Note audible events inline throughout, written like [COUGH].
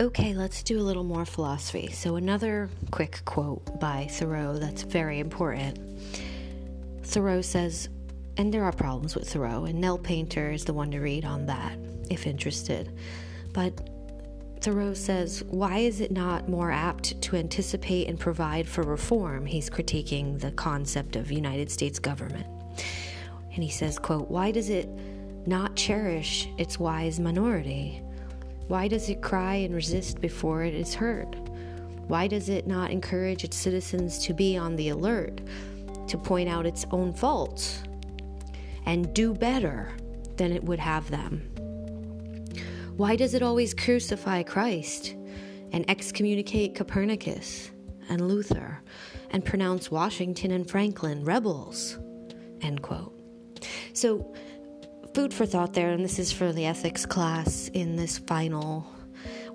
Okay, let's do a little more philosophy. So, another quick quote by Thoreau that's very important. Thoreau says, and there are problems with Thoreau, and Nell Painter is the one to read on that if interested. But Thoreau says, why is it not more apt to anticipate and provide for reform? He's critiquing the concept of United States government. And he says, quote, why does it not cherish its wise minority? Why does it cry and resist before it is heard? Why does it not encourage its citizens to be on the alert, to point out its own faults, and do better than it would have them? Why does it always crucify Christ and excommunicate Copernicus and Luther and pronounce Washington and Franklin rebels? End quote. So, food for thought there, and this is for the ethics class in this final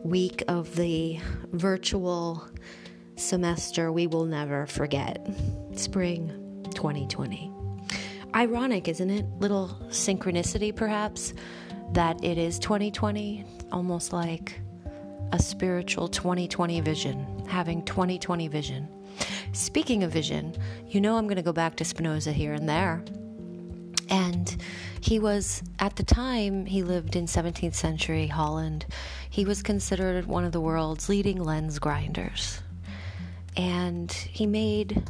week of the virtual semester we will never forget spring 2020. Ironic, isn't it? Little synchronicity, perhaps, that it is 2020, almost like a spiritual 2020 vision, having 2020 vision. Speaking of vision, you know I'm going to go back to Spinoza here and there. And he was, at the time he lived in 17th century Holland, he was considered one of the world's leading lens grinders. And he made,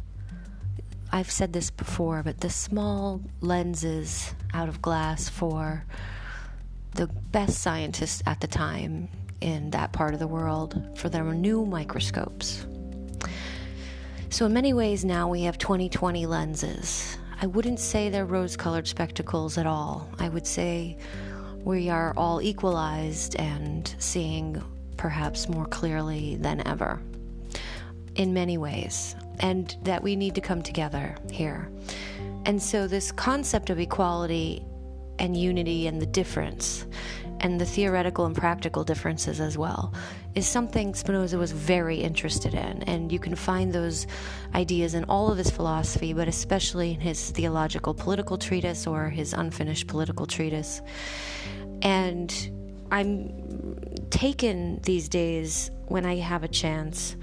I've said this before, but the small lenses out of glass for the best scientists at the time in that part of the world for their new microscopes. So, in many ways, now we have 2020 lenses. I wouldn't say they're rose colored spectacles at all. I would say we are all equalized and seeing perhaps more clearly than ever in many ways, and that we need to come together here. And so, this concept of equality and unity and the difference and the theoretical and practical differences as well is something Spinoza was very interested in. And you can find those ideas in all of his philosophy, but especially in his theological political treatise or his unfinished political treatise. And I'm taken these days when I have a chance.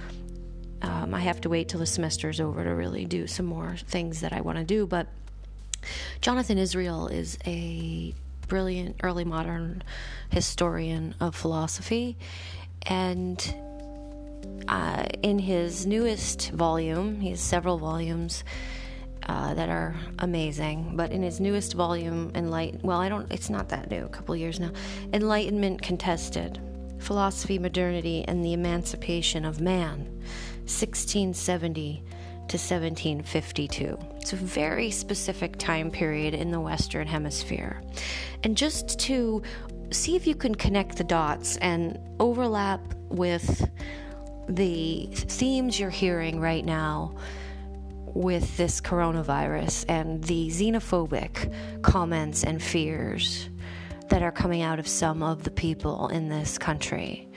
Um, I have to wait till the semester is over to really do some more things that I want to do, but Jonathan Israel is a brilliant early modern historian of philosophy, and uh, in his newest volume, he has several volumes. Uh, that are amazing, but in his newest volume, Enlight well, I don't, it's not that new, a couple years now. Enlightenment Contested Philosophy, Modernity, and the Emancipation of Man, 1670 to 1752. It's a very specific time period in the Western Hemisphere. And just to see if you can connect the dots and overlap with the themes you're hearing right now with this coronavirus and the xenophobic comments and fears that are coming out of some of the people in this country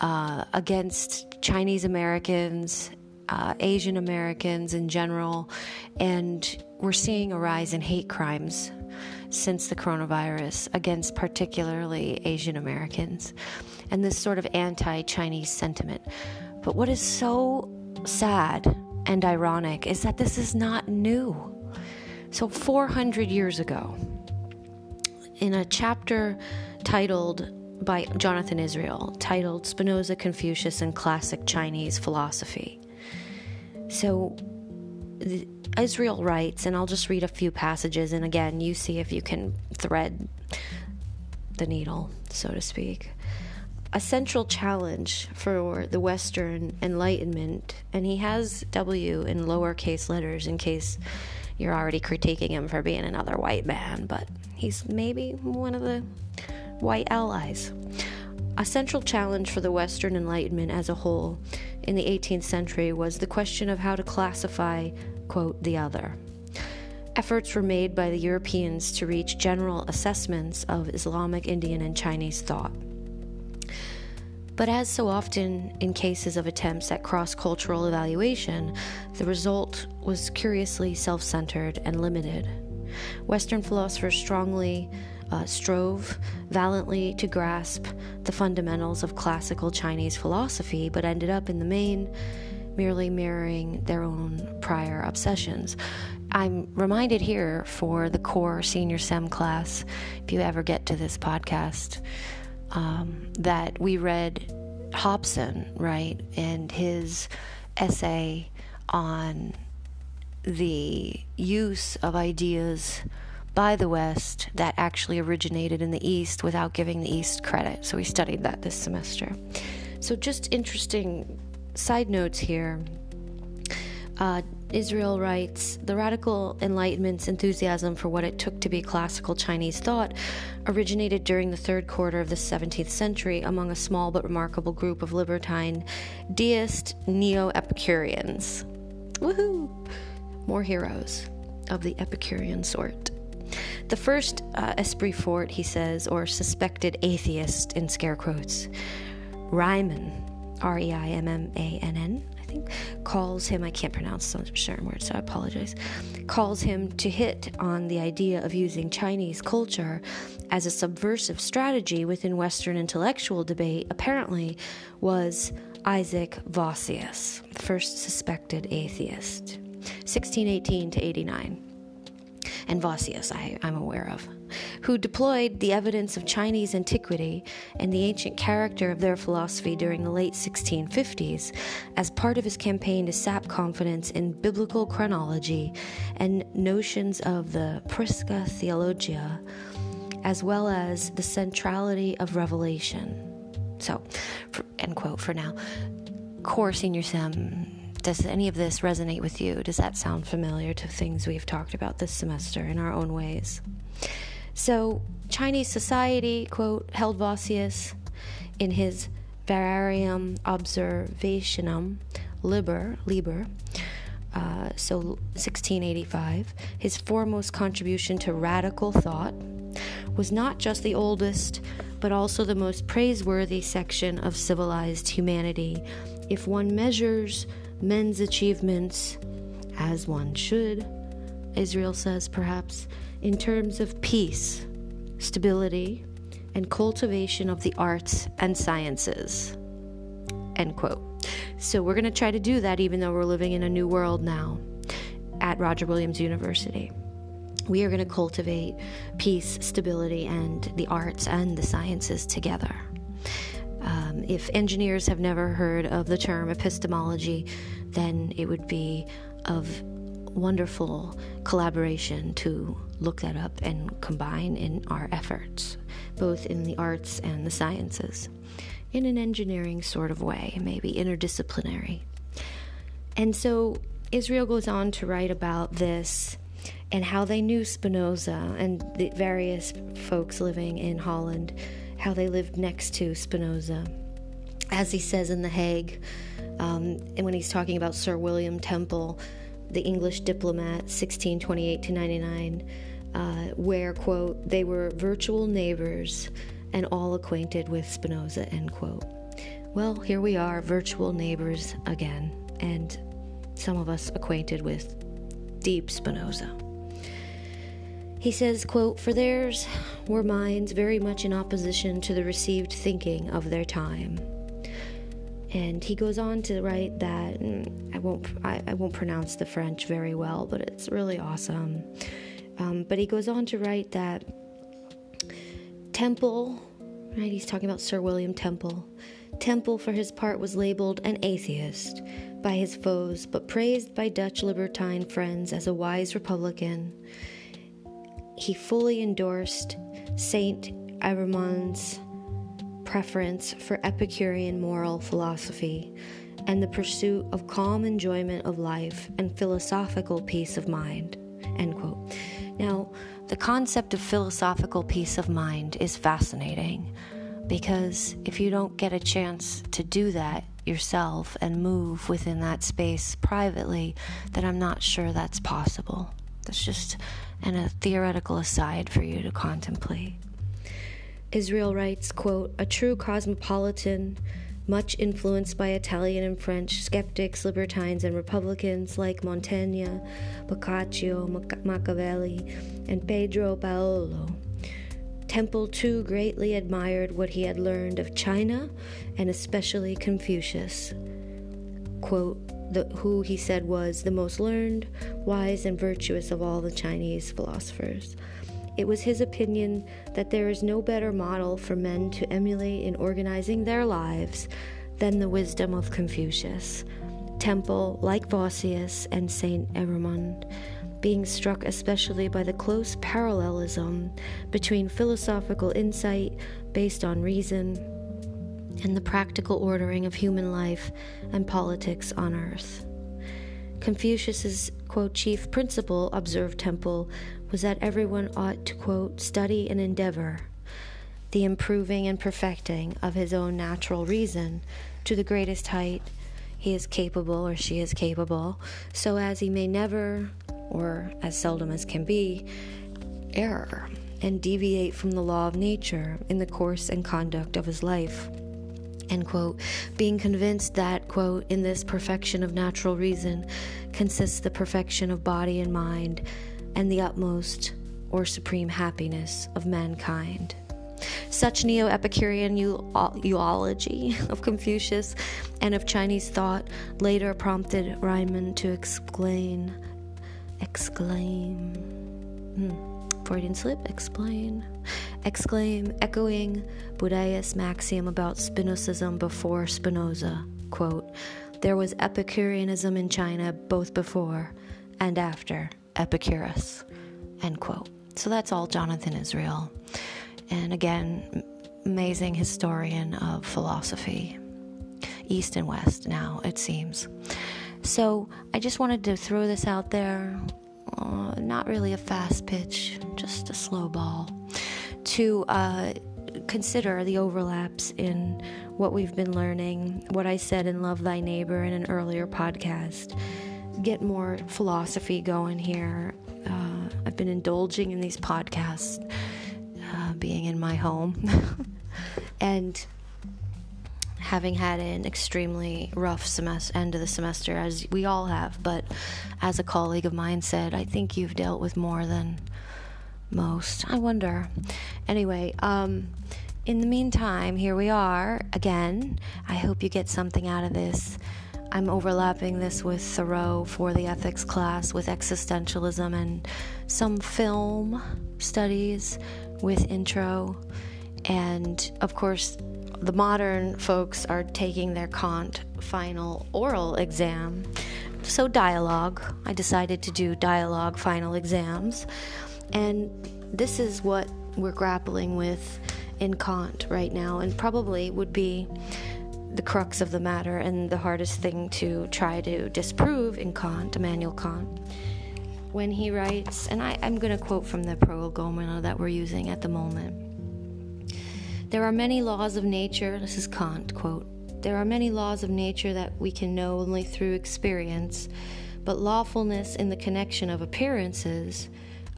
uh, against Chinese Americans uh, Asian Americans in general, and we're seeing a rise in hate crimes since the coronavirus against particularly Asian Americans, and this sort of anti Chinese sentiment. But what is so sad and ironic is that this is not new. So, 400 years ago, in a chapter titled by Jonathan Israel, titled Spinoza, Confucius, and Classic Chinese Philosophy, so Israel writes, and I'll just read a few passages, and again, you see if you can thread the needle, so to speak. a central challenge for the Western Enlightenment, and he has W in lowercase letters in case you're already critiquing him for being another white man, but he's maybe one of the white allies. A central challenge for the Western Enlightenment as a whole in the 18th century was the question of how to classify, quote, the other. Efforts were made by the Europeans to reach general assessments of Islamic, Indian, and Chinese thought. But as so often in cases of attempts at cross cultural evaluation, the result was curiously self centered and limited. Western philosophers strongly uh, strove valiantly to grasp the fundamentals of classical Chinese philosophy, but ended up in the main merely mirroring their own prior obsessions. I'm reminded here for the core senior SEM class, if you ever get to this podcast, um, that we read Hobson, right, and his essay on the use of ideas by the West that actually originated in the East without giving the East credit. So we studied that this semester. So, just interesting side notes here. Uh, Israel writes The radical Enlightenment's enthusiasm for what it took to be classical Chinese thought originated during the third quarter of the 17th century among a small but remarkable group of libertine deist neo Epicureans. Woohoo! More heroes of the Epicurean sort. The first uh, esprit fort, he says, or suspected atheist in scare quotes, Reimmann, R E I M M A N N, I think, calls him, I can't pronounce some certain words, so I apologize, calls him to hit on the idea of using Chinese culture as a subversive strategy within Western intellectual debate, apparently, was Isaac Vossius, the first suspected atheist, 1618 to 89 and Vossius, I, I'm aware of, who deployed the evidence of Chinese antiquity and the ancient character of their philosophy during the late 1650s as part of his campaign to sap confidence in biblical chronology and notions of the Prisca Theologia, as well as the centrality of revelation. So, for, end quote for now. Core Senior Sem does any of this resonate with you? Does that sound familiar to things we've talked about this semester in our own ways? So, Chinese society, quote, held Vossius in his Variarum Observationum Liber, Liber uh, so 1685, his foremost contribution to radical thought was not just the oldest, but also the most praiseworthy section of civilized humanity if one measures men's achievements, as one should, Israel says perhaps, in terms of peace, stability, and cultivation of the arts and sciences. End quote. So we're going to try to do that even though we're living in a new world now at Roger Williams University. We are going to cultivate peace, stability, and the arts and the sciences together. Um, if engineers have never heard of the term epistemology, then it would be of wonderful collaboration to look that up and combine in our efforts, both in the arts and the sciences, in an engineering sort of way, maybe interdisciplinary. And so Israel goes on to write about this and how they knew Spinoza and the various folks living in Holland how they lived next to Spinoza. As he says in The Hague, um, and when he's talking about Sir William Temple, the English diplomat, 1628 to 99, uh, where, quote, they were virtual neighbors and all acquainted with Spinoza, end quote. Well, here we are, virtual neighbors again, and some of us acquainted with deep Spinoza. He says, quote, For theirs were minds very much in opposition to the received thinking of their time. And he goes on to write that I won't I, I won't pronounce the French very well, but it's really awesome. Um, but he goes on to write that Temple, right? He's talking about Sir William Temple. Temple, for his part, was labeled an atheist by his foes, but praised by Dutch libertine friends as a wise Republican he fully endorsed Saint Evremond's preference for Epicurean moral philosophy and the pursuit of calm enjoyment of life and philosophical peace of mind. Now, the concept of philosophical peace of mind is fascinating because if you don't get a chance to do that yourself and move within that space privately, then I'm not sure that's possible. That's just an, a theoretical aside for you to contemplate. Israel writes, quote, a true cosmopolitan, much influenced by Italian and French skeptics, libertines, and Republicans like Montaigne, Boccaccio, Machiavelli, and Padre Paolo. Temple too greatly admired what he had learned of China and especially Confucius. Quote, the, who he said was the most learned, wise, and virtuous of all the Chinese philosophers. It was his opinion that there is no better model for men to emulate in organizing their lives than the wisdom of Confucius. Temple, like Vossius and Saint Evremond, being struck especially by the close parallelism between philosophical insight based on reason and the practical ordering of human life and politics on earth. Confucius's quote chief principle, observed Temple, was that everyone ought to, quote, study and endeavor the improving and perfecting of his own natural reason to the greatest height he is capable or she is capable, so as he may never, or as seldom as can be, err and deviate from the law of nature in the course and conduct of his life. End quote. Being convinced that, quote, in this perfection of natural reason consists the perfection of body and mind and the utmost or supreme happiness of mankind. Such neo Epicurean eulogy of Confucius and of Chinese thought later prompted Reimmann to exclaim, exclaim, hmm, Freudian slip, explain, exclaim, echoing Buddeus' maxim about Spinozism before Spinoza, quote, there was Epicureanism in China both before and after Epicurus. End quote. So that's all Jonathan Israel. And again, amazing historian of philosophy, East and West now, it seems. So I just wanted to throw this out there. Uh, not really a fast pitch, just a slow ball. To uh, consider the overlaps in what we've been learning, what I said in Love Thy Neighbor in an earlier podcast get more philosophy going here. Uh, I've been indulging in these podcasts, uh, being in my home, [LAUGHS] and having had an extremely rough end of the semester, as we all have. But as a colleague of mine said, I think you've dealt with more than most. I wonder. Anyway, um, in the meantime, here we are again. I hope you get something out of this. I'm overlapping this with Thoreau for the ethics class, with existentialism, and some film studies with intro. And of course, the modern folks are taking their Kant final oral exam. So, dialogue. I decided to do dialogue final exams. And this is what we're grappling with in Kant right now, and probably would be the crux of the matter and the hardest thing to try to disprove in Kant, Immanuel Kant, when he writes, and I, am going to quote from the prolegomena that we're using at the moment. There are many laws of nature, this is Kant, quote, there are many laws of nature that we can know only through experience, but lawfulness in the connection of appearances,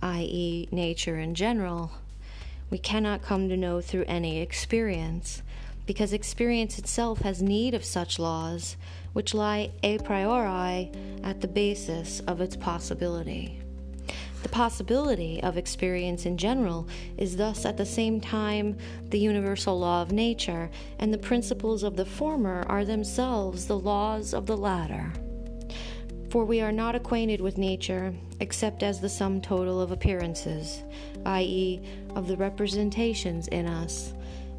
i.e., nature in general, we cannot come to know through any experience because experience itself has need of such laws, which lie a priori at the basis of its possibility. The possibility of experience in general is thus at the same time the universal law of nature, and the principles of the former are themselves the laws of the latter. For we are not acquainted with nature except as the sum total of appearances, i.e., of the representations in us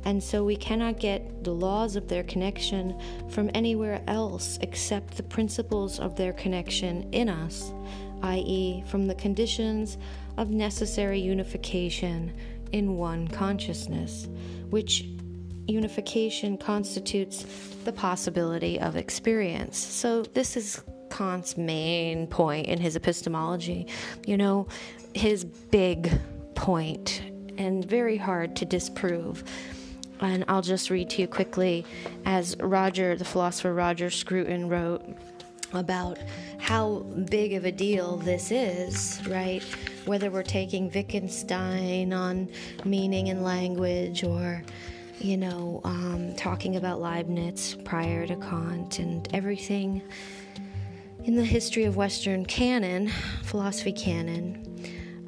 and so we cannot get the laws of their connection from anywhere else except the principles of their connection in us, i.e., from the conditions of necessary unification in one consciousness, which unification constitutes the possibility of experience. So, this is Kant's main point in his epistemology. You know, his big point, and very hard to disprove. And I'll just read to you quickly as Roger, the philosopher Roger Scruton, wrote about how big of a deal this is, right? Whether we're taking Wittgenstein on meaning and language or, you know, um, talking about Leibniz prior to Kant and everything in the history of Western canon, philosophy canon.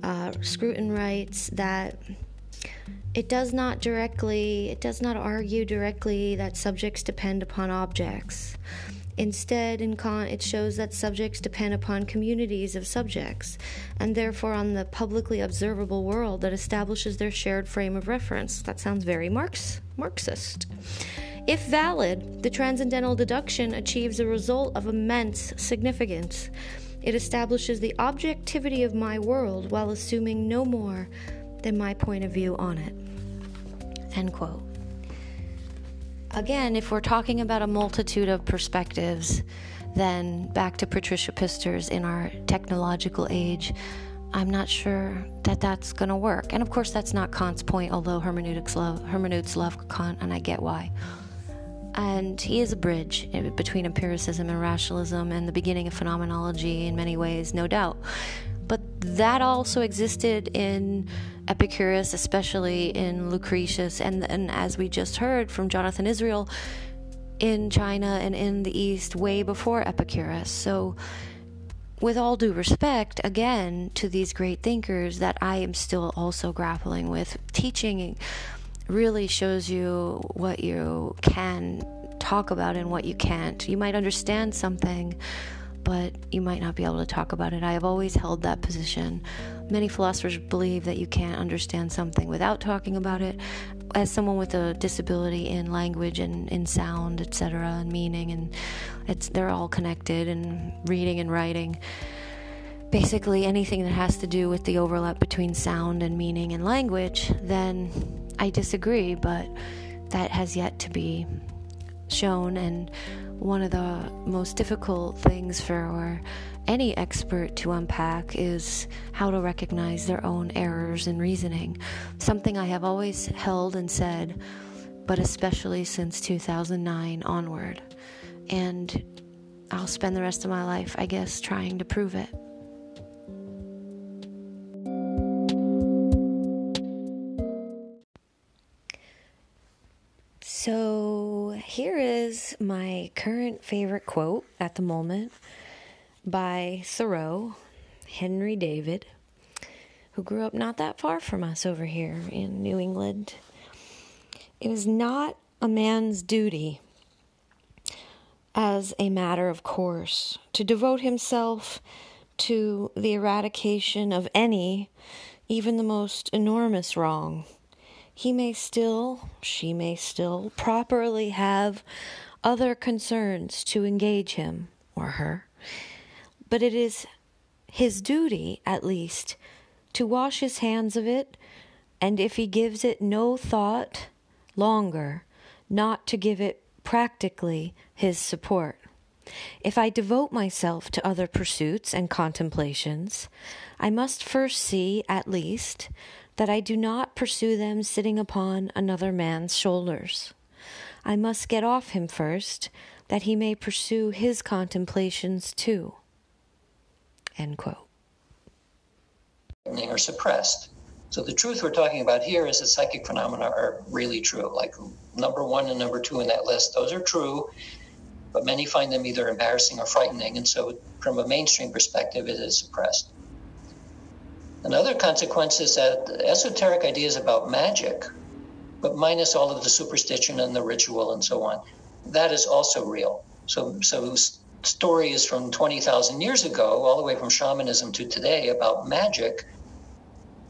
Uh, Scruton writes that it does not directly, it does not argue directly that subjects depend upon objects. Instead, in Kant, it shows that subjects depend upon communities of subjects, and therefore on the publicly observable world that establishes their shared frame of reference. That sounds very Marx, Marxist. If valid, the transcendental deduction achieves a result of immense significance. It establishes the objectivity of my world while assuming no more than my point of view on it. End quote. Again, if we're talking about a multitude of perspectives, then back to Patricia Pisters in our technological age, I'm not sure that that's going to work. And of course, that's not Kant's point, although hermeneutics love, hermeneutics love Kant, and I get why. And he is a bridge eh, between empiricism and rationalism and the beginning of phenomenology in many ways, no doubt. But that also existed in Epicurus, especially in Lucretius, and, and as we just heard from Jonathan Israel, in China and in the East way before Epicurus. So, with all due respect, again, to these great thinkers that I am still also grappling with, teaching really shows you what you can talk about and what you can't. You might understand something but you might not be able to talk about it. I have always held that position. Many philosophers believe that you can't understand something without talking about it. As someone with a disability in language and in sound, etc., and meaning, and it's they're all connected, and reading and writing. Basically, anything that has to do with the overlap between sound and meaning and language, then I disagree, but that has yet to be shown and one of the most difficult things for any expert to unpack is how to recognize their own errors in reasoning. Something I have always held and said, but especially since 2009 onward. And I'll spend the rest of my life, I guess, trying to prove it. So, here is my current favorite quote at the moment by Thoreau, Henry David, who grew up not that far from us over here in New England. It is not a man's duty, as a matter of course, to devote himself to the eradication of any, even the most enormous wrong he may still, she may still properly have other concerns to engage him or her, but it is his duty, at least, to wash his hands of it, and if he gives it no thought longer, not to give it practically his support. If I devote myself to other pursuits and contemplations, I must first see, at least, that I do not pursue them sitting upon another man's shoulders. I must get off him first, that he may pursue his contemplations too. End quote. Or suppressed. So the truth we're talking about here is that psychic phenomena are really true. Like number one and number two in that list, those are true, but many find them either embarrassing or frightening. And so, from a mainstream perspective, it is suppressed. Another consequence is that uh, esoteric ideas about magic, but minus all of the superstition and the ritual and so on, that is also real. So, so stories from 20,000 years ago, all the way from shamanism to today, about magic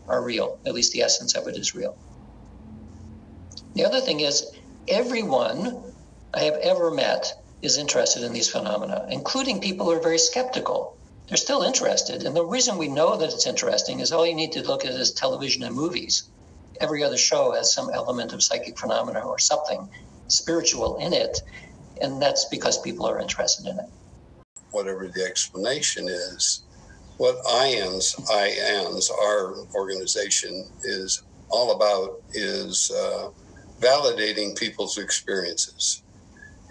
are real. At least the essence of it is real. The other thing is, everyone I have ever met is interested in these phenomena, including people who are very skeptical they're still interested. And the reason we know that it's interesting is all you need to look at is television and movies. every other show has some element of psychic phenomena or something spiritual in it, and that's because people are interested in it. Whatever the explanation is, what IONS, IONS, our organization is all about is uh, validating people's experiences.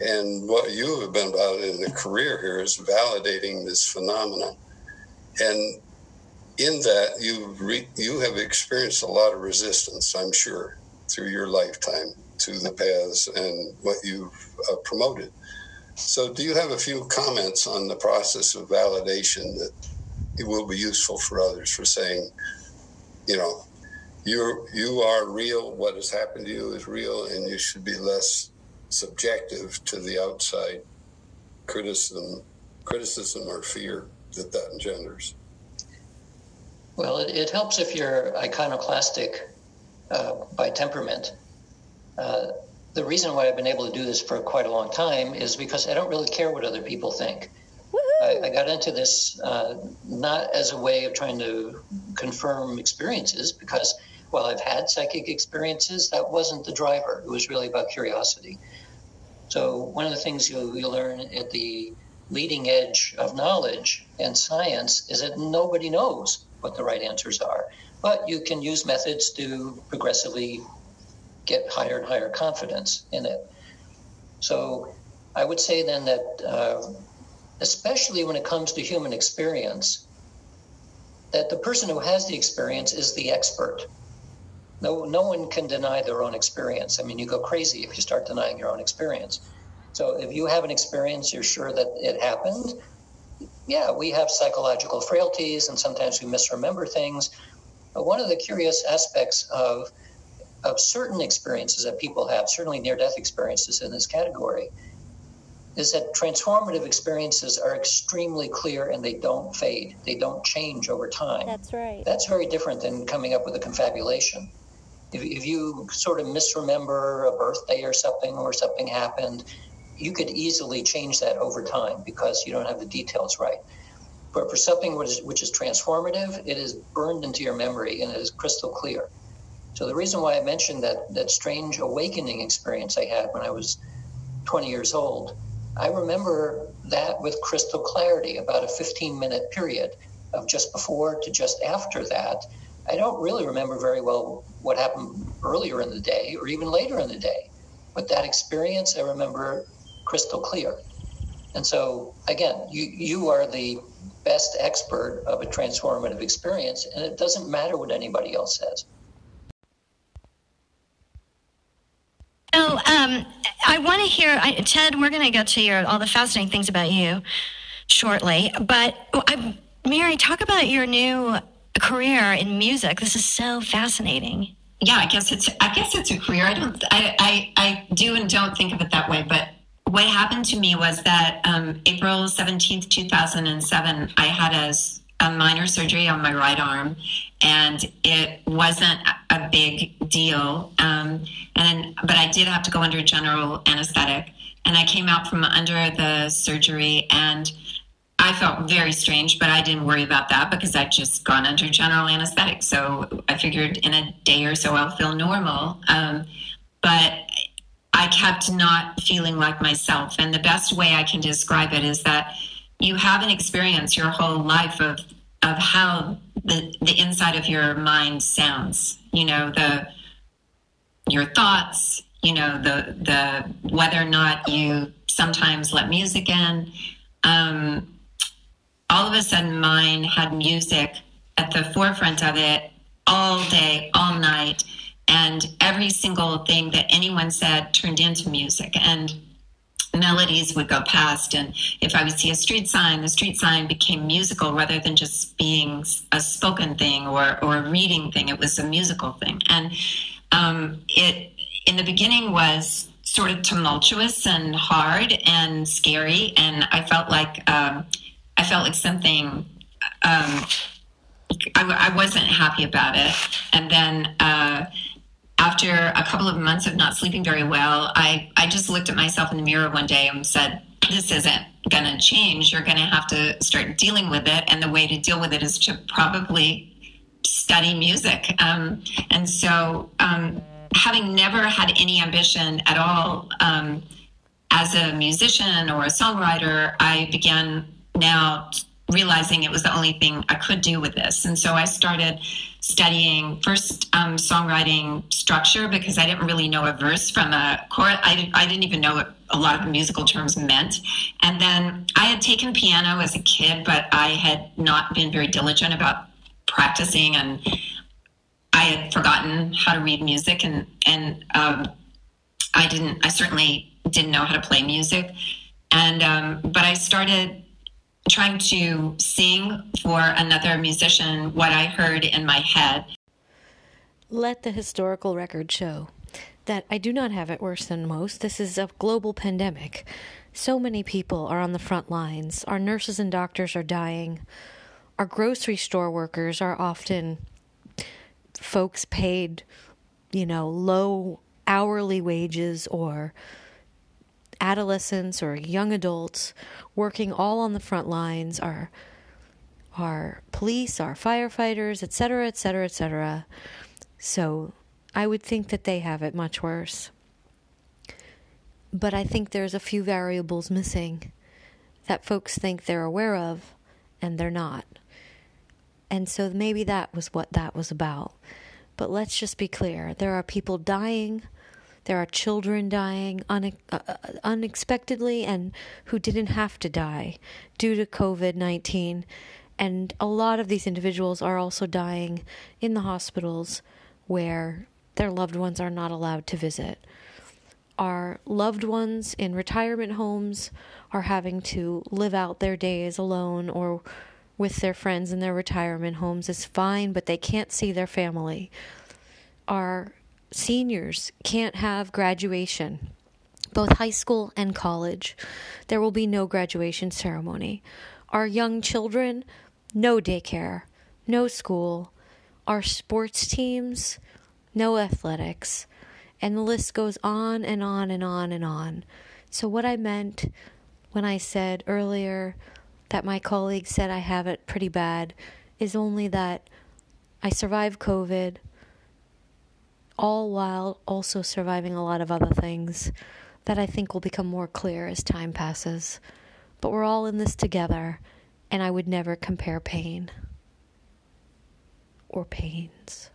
And what you have been about in the career here is validating this phenomenon. And in that, you re- you have experienced a lot of resistance, I'm sure, through your lifetime to the paths and what you've uh, promoted. So, do you have a few comments on the process of validation that it will be useful for others for saying, you know, you you are real. What has happened to you is real, and you should be less subjective to the outside criticism, criticism or fear that that engenders. Well, it, it helps if you're iconoclastic uh, by temperament. Uh, the reason why I've been able to do this for quite a long time is because I don't really care what other people think. I, I, got into this uh, not as a way of trying to confirm experiences, because while I've had psychic experiences, that wasn't the driver. It was really about curiosity. So, one of the things you, you learn at the leading edge of knowledge and science is that nobody knows what the right answers are. But you can use methods to progressively get higher and higher confidence in it. So I would say then that, uh, especially when it comes to human experience, that the person who has the experience is the expert. No, no one can deny their own experience. I mean, you go crazy if you start denying your own experience. So if you have an experience, you're sure that it happened, yeah, we have psychological frailties and sometimes we misremember things. But one of the curious aspects of of certain experiences that people have, certainly near death experiences in this category, is that transformative experiences are extremely clear and they don't fade. They don't change over time. That's right. That's very different than coming up with a confabulation. If, if you sort of misremember a birthday or something, or something happened, you could easily change that over time because you don't have the details right. But for something which is, which is transformative, it is burned into your memory and it is crystal clear. So the reason why I mentioned that that strange awakening experience I had when I was 20 years old, I remember that with crystal clarity, about a 15 minute period of just before to just after that. I don't really remember very well what happened earlier in the day or even later in the day. But that experience I remember crystal clear. And so, again, you, you are the best expert of a transformative experience, and it doesn't matter what anybody else says. Oh, um, I want to hear, I, Ted. We're going to get to your all the fascinating things about you shortly, but I, Mary, talk about your new career in music. This is so fascinating. Yeah, I guess it's I guess it's a career. I don't I, I, I do and don't think of it that way, but what happened to me was that um, April 17th, 2007, I had a, a, minor surgery on my right arm, and it wasn't a big deal. Um, and but I did have to go under general anesthetic, and I came out from under the surgery, and I felt very strange, but I didn't worry about that because I'd just gone under general anesthetic. So I figured in a day or so I'll feel normal. Um, but I kept not feeling like myself. And the best way I can describe it is that you haven't experienced your whole life of of how the the inside of your mind sounds. You know, the your thoughts, you know, the the whether or not you sometimes let music in. Um, all of a sudden mine had music at the forefront of it all day, all night. And every single thing that anyone said turned into music. And melodies would go past. And if i would see a street sign the street sign became musical rather than just being a spoken thing or, or a reading thing. It was a musical thing. And um, it in the beginning was sort of tumultuous and hard and scary. And i felt like um, i felt like something um, I, I, wasn't happy about it and then uh, after a couple of months of not sleeping very well, I, I just looked at myself in the mirror one day and said, This isn't going to change. You're going to have to start dealing with it. And the way to deal with it is to probably study music. Um, and so, um, having never had any ambition at all um, as a musician or a songwriter, I began now realizing it was the only thing I could do with this. And so I started studying first um, songwriting structure because I didn't really know a verse from a chorus. I, I didn't even know what a lot of the musical terms meant. And then I had taken piano as a kid, but I had not been very diligent about practicing and I had forgotten how to read music and, and um, I didn't, I certainly didn't know how to play music. And, um, but I started trying to sing for another musician what I heard in my head. Let the historical record show that I do not have it worse than most. This is a global pandemic. So many people are on the front lines. Our nurses and doctors are dying. Our grocery store workers are often folks paid, you know, low hourly wages or adolescents or young adults working all on the front lines, our our police, our firefighters, etc., etc., etc. So I would think that they have it much worse. But I think there's a few variables missing that folks think they're aware of and they're not. And so maybe that was what that was about. But let's just be clear there are people dying there are children dying une- uh, uh, unexpectedly and who didn't have to die due to COVID 19. And a lot of these individuals are also dying in the hospitals where their loved ones are not allowed to visit. Our loved ones in retirement homes are having to live out their days alone or with their friends in their retirement homes is fine, but they can't see their family. Our seniors can't have graduation, both high school and college. There will be no graduation ceremony. Our young children, no daycare, no school. Our sports teams, no athletics. And the list goes on and on and on and on. So, what I meant when I said earlier that my colleague said I have it pretty bad is only that I survived COVID all while also surviving a lot of other things that I think will become more clear as time passes. But we're all in this together, and I would never compare pain or pains.